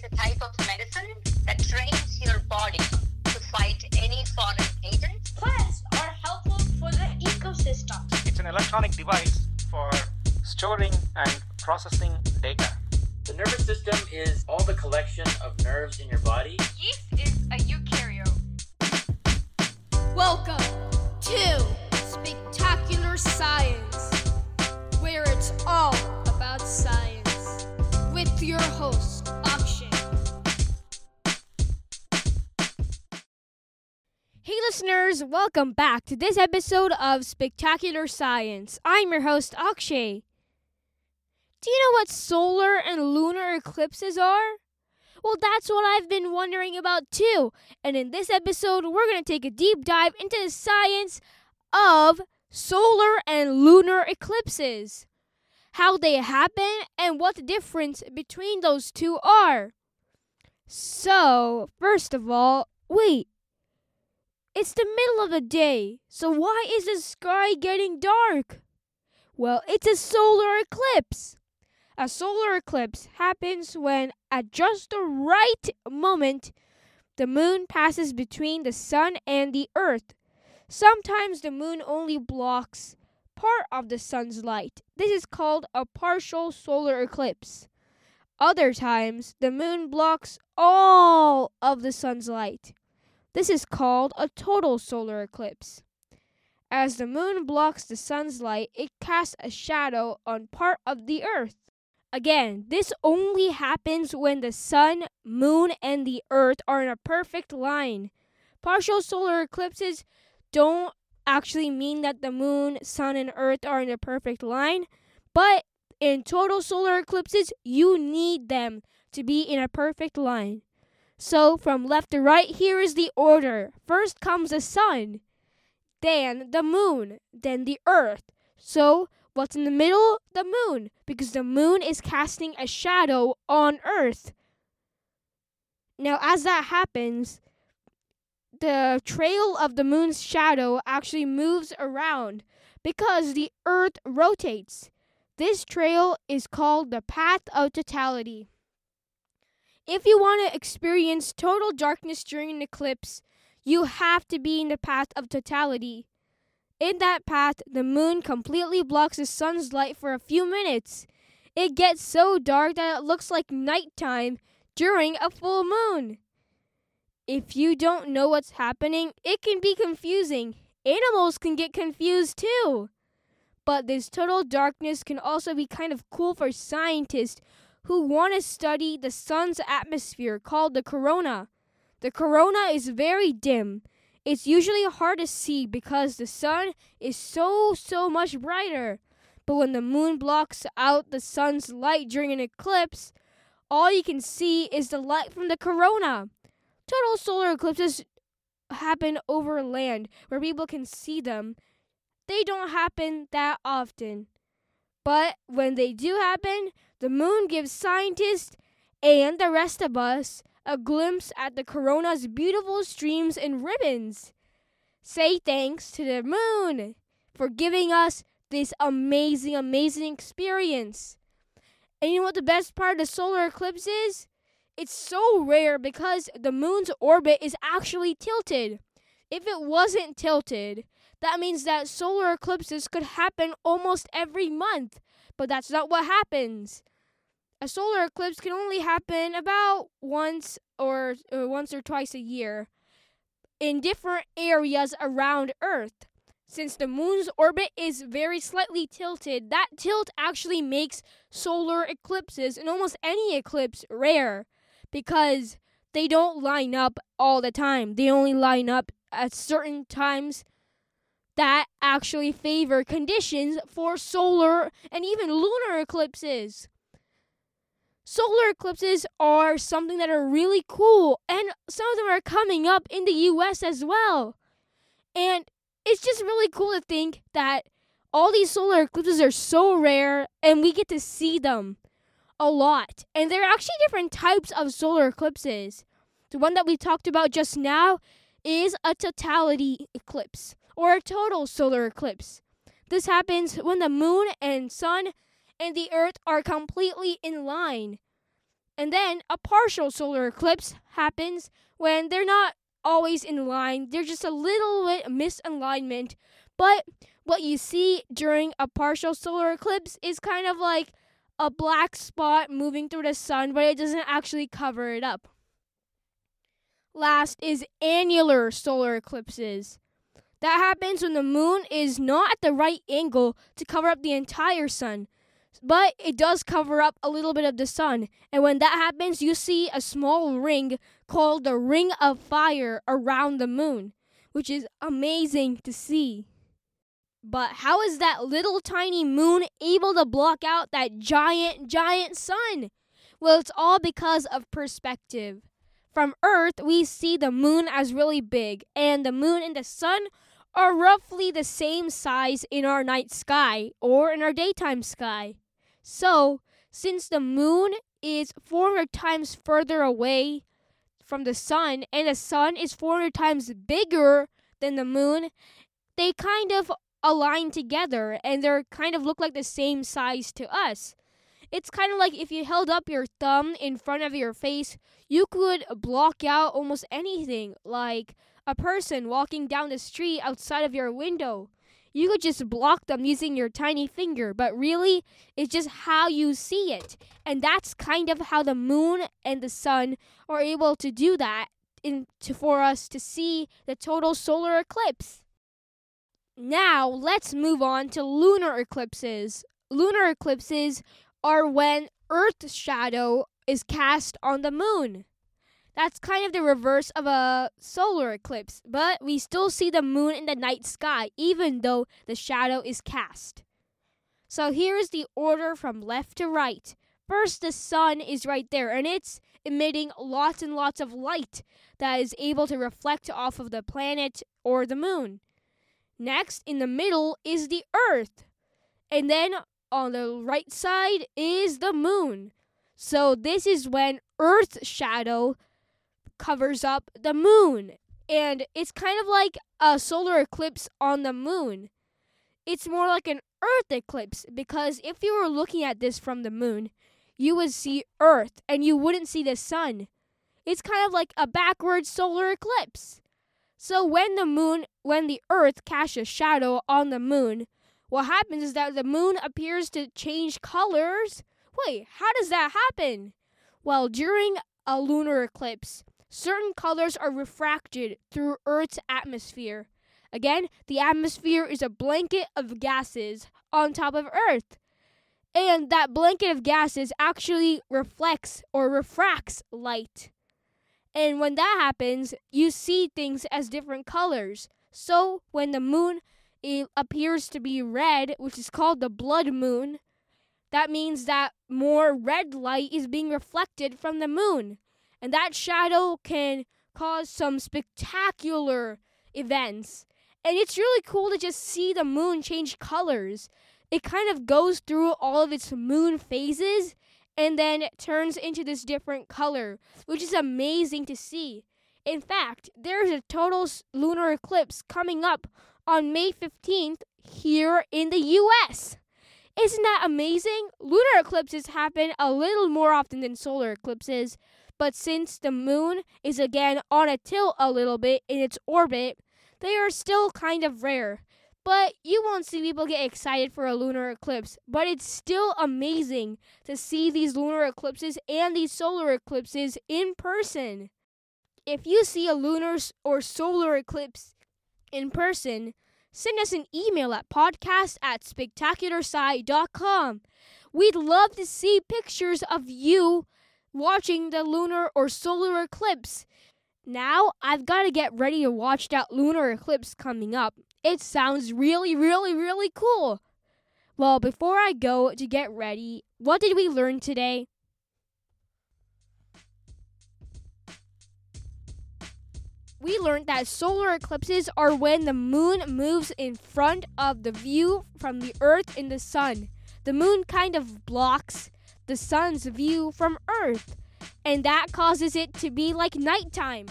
is a type of medicine that trains your body to fight any foreign agents. Plants are helpful for the ecosystem. It's an electronic device for storing and processing data. The nervous system is all the collection of nerves in your body. Yeast is a eukaryote. Welcome to Spectacular Science, where it's all about science, with your host, listeners, welcome back to this episode of Spectacular Science. I'm your host, Akshay. Do you know what solar and lunar eclipses are? Well, that's what I've been wondering about too. And in this episode, we're going to take a deep dive into the science of solar and lunar eclipses, how they happen, and what the difference between those two are. So, first of all, wait. It's the middle of the day, so why is the sky getting dark? Well, it's a solar eclipse. A solar eclipse happens when, at just the right moment, the moon passes between the sun and the earth. Sometimes the moon only blocks part of the sun's light. This is called a partial solar eclipse. Other times, the moon blocks all of the sun's light. This is called a total solar eclipse. As the moon blocks the sun's light, it casts a shadow on part of the earth. Again, this only happens when the sun, moon, and the earth are in a perfect line. Partial solar eclipses don't actually mean that the moon, sun, and earth are in a perfect line, but in total solar eclipses, you need them to be in a perfect line. So, from left to right, here is the order. First comes the sun, then the moon, then the earth. So, What's in the middle? The moon, because the moon is casting a shadow on Earth. Now, as that happens, the trail of the moon's shadow actually moves around because the Earth rotates. This trail is called the path of totality. If you want to experience total darkness during an eclipse, you have to be in the path of totality. In that path, the moon completely blocks the sun's light for a few minutes. It gets so dark that it looks like nighttime during a full moon. If you don't know what's happening, it can be confusing. Animals can get confused too. But this total darkness can also be kind of cool for scientists who want to study the sun's atmosphere called the corona. The corona is very dim it's usually hard to see because the sun is so, so much brighter. But when the moon blocks out the sun's light during an eclipse, all you can see is the light from the corona. Total solar eclipses happen over land where people can see them. They don't happen that often. But when they do happen, the moon gives scientists and the rest of us a glimpse at the corona's beautiful streams and ribbons. Say thanks to the moon for giving us this amazing, amazing experience. And you know what the best part of the solar eclipse is? It's so rare because the moon's orbit is actually tilted. If it wasn't tilted, that means that solar eclipses could happen almost every month. But that's not what happens a solar eclipse can only happen about once or, or once or twice a year in different areas around Earth. Since the moon's orbit is very slightly tilted, that tilt actually makes solar eclipses and almost any eclipse rare because they don't line up all the time. They only line up at certain times that actually favor conditions for solar and even lunar eclipses solar eclipses are something that are really cool, and some of them are coming up in the US as well. And it's just really cool to think that all these solar eclipses are so rare and we get to see them a lot. And there are actually different types of solar eclipses. The one that we talked about just now is a totality eclipse or a total solar eclipse. This happens when the moon and sun and the earth are completely in line. And then a partial solar eclipse happens when they're not always in line. They're just a little bit misalignment. But what you see during a partial solar eclipse is kind of like a black spot moving through the sun, but it doesn't actually cover it up. Last is annular solar eclipses. That happens when the moon is not at the right angle to cover up the entire sun, but it does cover up a little bit of the sun. And when that happens, you see a small ring called the Ring of Fire around the moon, which is amazing to see. But how is that little tiny moon able to block out that giant, giant sun? Well, it's all because of perspective. From Earth, we see the moon as really big, and the moon and the sun are roughly the same size in our night sky or in our daytime sky. So, since the moon is 400 times further away from the sun and the sun is 400 times bigger than the moon, they kind of align together and they're kind of look like the same size to us. It's kind of like if you held up your thumb in front of your face, you could block out almost anything, like a person walking down the street outside of your window. You could just block them using your tiny finger, but really, it's just how you see it. And that's kind of how the moon and the sun are able to do that in, to, for us to see the total solar eclipse. Now, let's move on to lunar eclipses. Lunar eclipses are when Earth's shadow is cast on the moon. That's kind of the reverse of a solar eclipse, but we still see the moon in the night sky, even though the shadow is cast. So here is the order from left to right. First, the sun is right there, and it's emitting lots and lots of light that is able to reflect off of the planet or the moon. Next, in the middle is the earth. And then on the right side is the moon. So this is when Earth's shadow covers up the moon. And it's kind of like a solar eclipse on the moon. It's more like an Earth eclipse because if you were looking at this from the moon, you would see Earth and you wouldn't see the sun. It's kind of like a backward solar eclipse. So when the moon, when the Earth casts a shadow on the moon, what happens is that the moon appears to change colors. Wait, how does that happen? Well, during a lunar eclipse, certain colors are refracted through Earth's atmosphere. Again, the atmosphere is a blanket of gases on top of Earth. And that blanket of gases actually reflects or refracts light. And when that happens, you see things as different colors. So when the moon appears to be red, which is called the blood moon, that means that more red light is being reflected from the moon. And that shadow can cause some spectacular events. And it's really cool to just see the moon change colors. It kind of goes through all of its moon phases and then turns into this different color, which is amazing to see. In fact, there's a total lunar eclipse coming up on May 15th here in the US. Isn't that amazing? Lunar eclipses happen a little more often than solar eclipses, but since the moon is again on a tilt a little bit in its orbit, they are still kind of rare. But you won't see people get excited for a lunar eclipse, but it's still amazing to see these lunar eclipses and these solar eclipses in person. If you see a lunar or solar eclipse in person, send us an email at podcast at spectacularsci.com. We'd love to see pictures of you watching the lunar or solar eclipse. Now, I've got to get ready to watch that lunar eclipse coming up. It sounds really, really, really cool. Well, before I go to get ready, what did we learn today? we learned that solar eclipses are when the moon moves in front of the view from the earth and the sun. The moon kind of blocks the sun's view from earth, and that causes it to be like nighttime.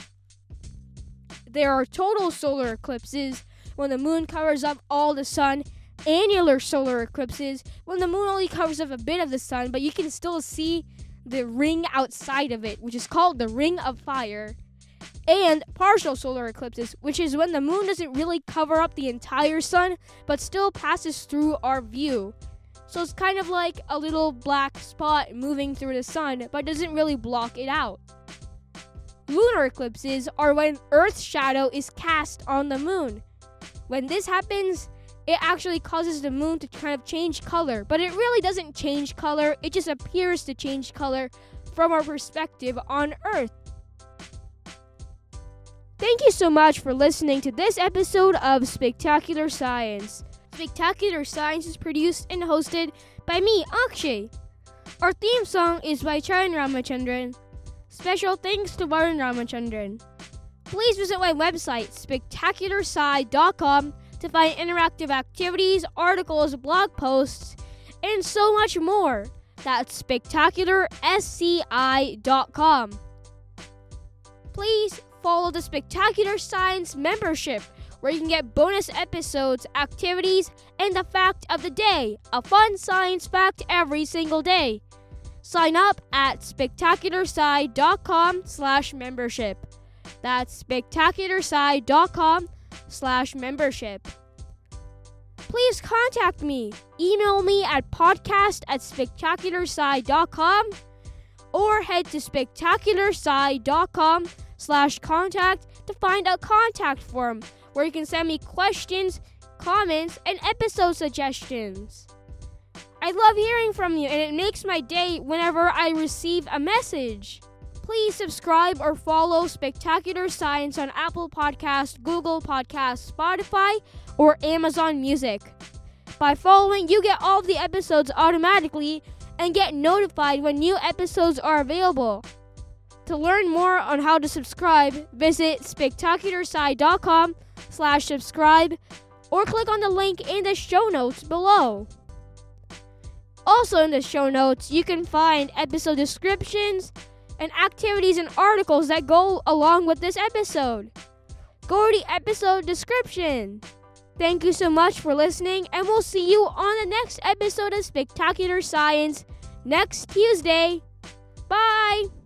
There are total solar eclipses when the moon covers up all the sun, annular solar eclipses when the moon only covers up a bit of the sun, but you can still see the ring outside of it, which is called the Ring of Fire, and partial solar eclipses, which is when the moon doesn't really cover up the entire sun but still passes through our view. So it's kind of like a little black spot moving through the sun but doesn't really block it out. Lunar eclipses are when Earth's shadow is cast on the moon. When this happens, it actually causes the moon to kind of change color, but it really doesn't change color, it just appears to change color from our perspective on Earth. Thank you so much for listening to this episode of Spectacular Science. Spectacular Science is produced and hosted by me, Akshay. Our theme song is by Charan Ramachandran. Special thanks to Varun Ramachandran. Please visit my website, spectacularsci.com, to find interactive activities, articles, blog posts, and so much more. That's spectacularsci.com. Please follow the Spectacular Science membership, where you can get bonus episodes, activities, and the fact of the day a fun science fact every single day. Sign up at spectacularsci.com slash membership. That's spectacularsci.com slash membership. Please contact me. Email me at podcast at spectacularsci.com or head to spectacularsci.com slash contact to find a contact form where you can send me questions, comments, and episode suggestions. I love hearing from you and it makes my day whenever I receive a message. Please subscribe or follow Spectacular Science on Apple Podcast, Google Podcast, Spotify, or Amazon Music. By following, you get all of the episodes automatically and get notified when new episodes are available. To learn more on how to subscribe, visit spectacularsci.com slash subscribe or click on the link in the show notes below. Also in the show notes, you can find episode descriptions and activities and articles that go along with this episode. Go to the episode description. Thank you so much for listening, and we'll see you on the next episode of Spectacular Science next Tuesday. Bye!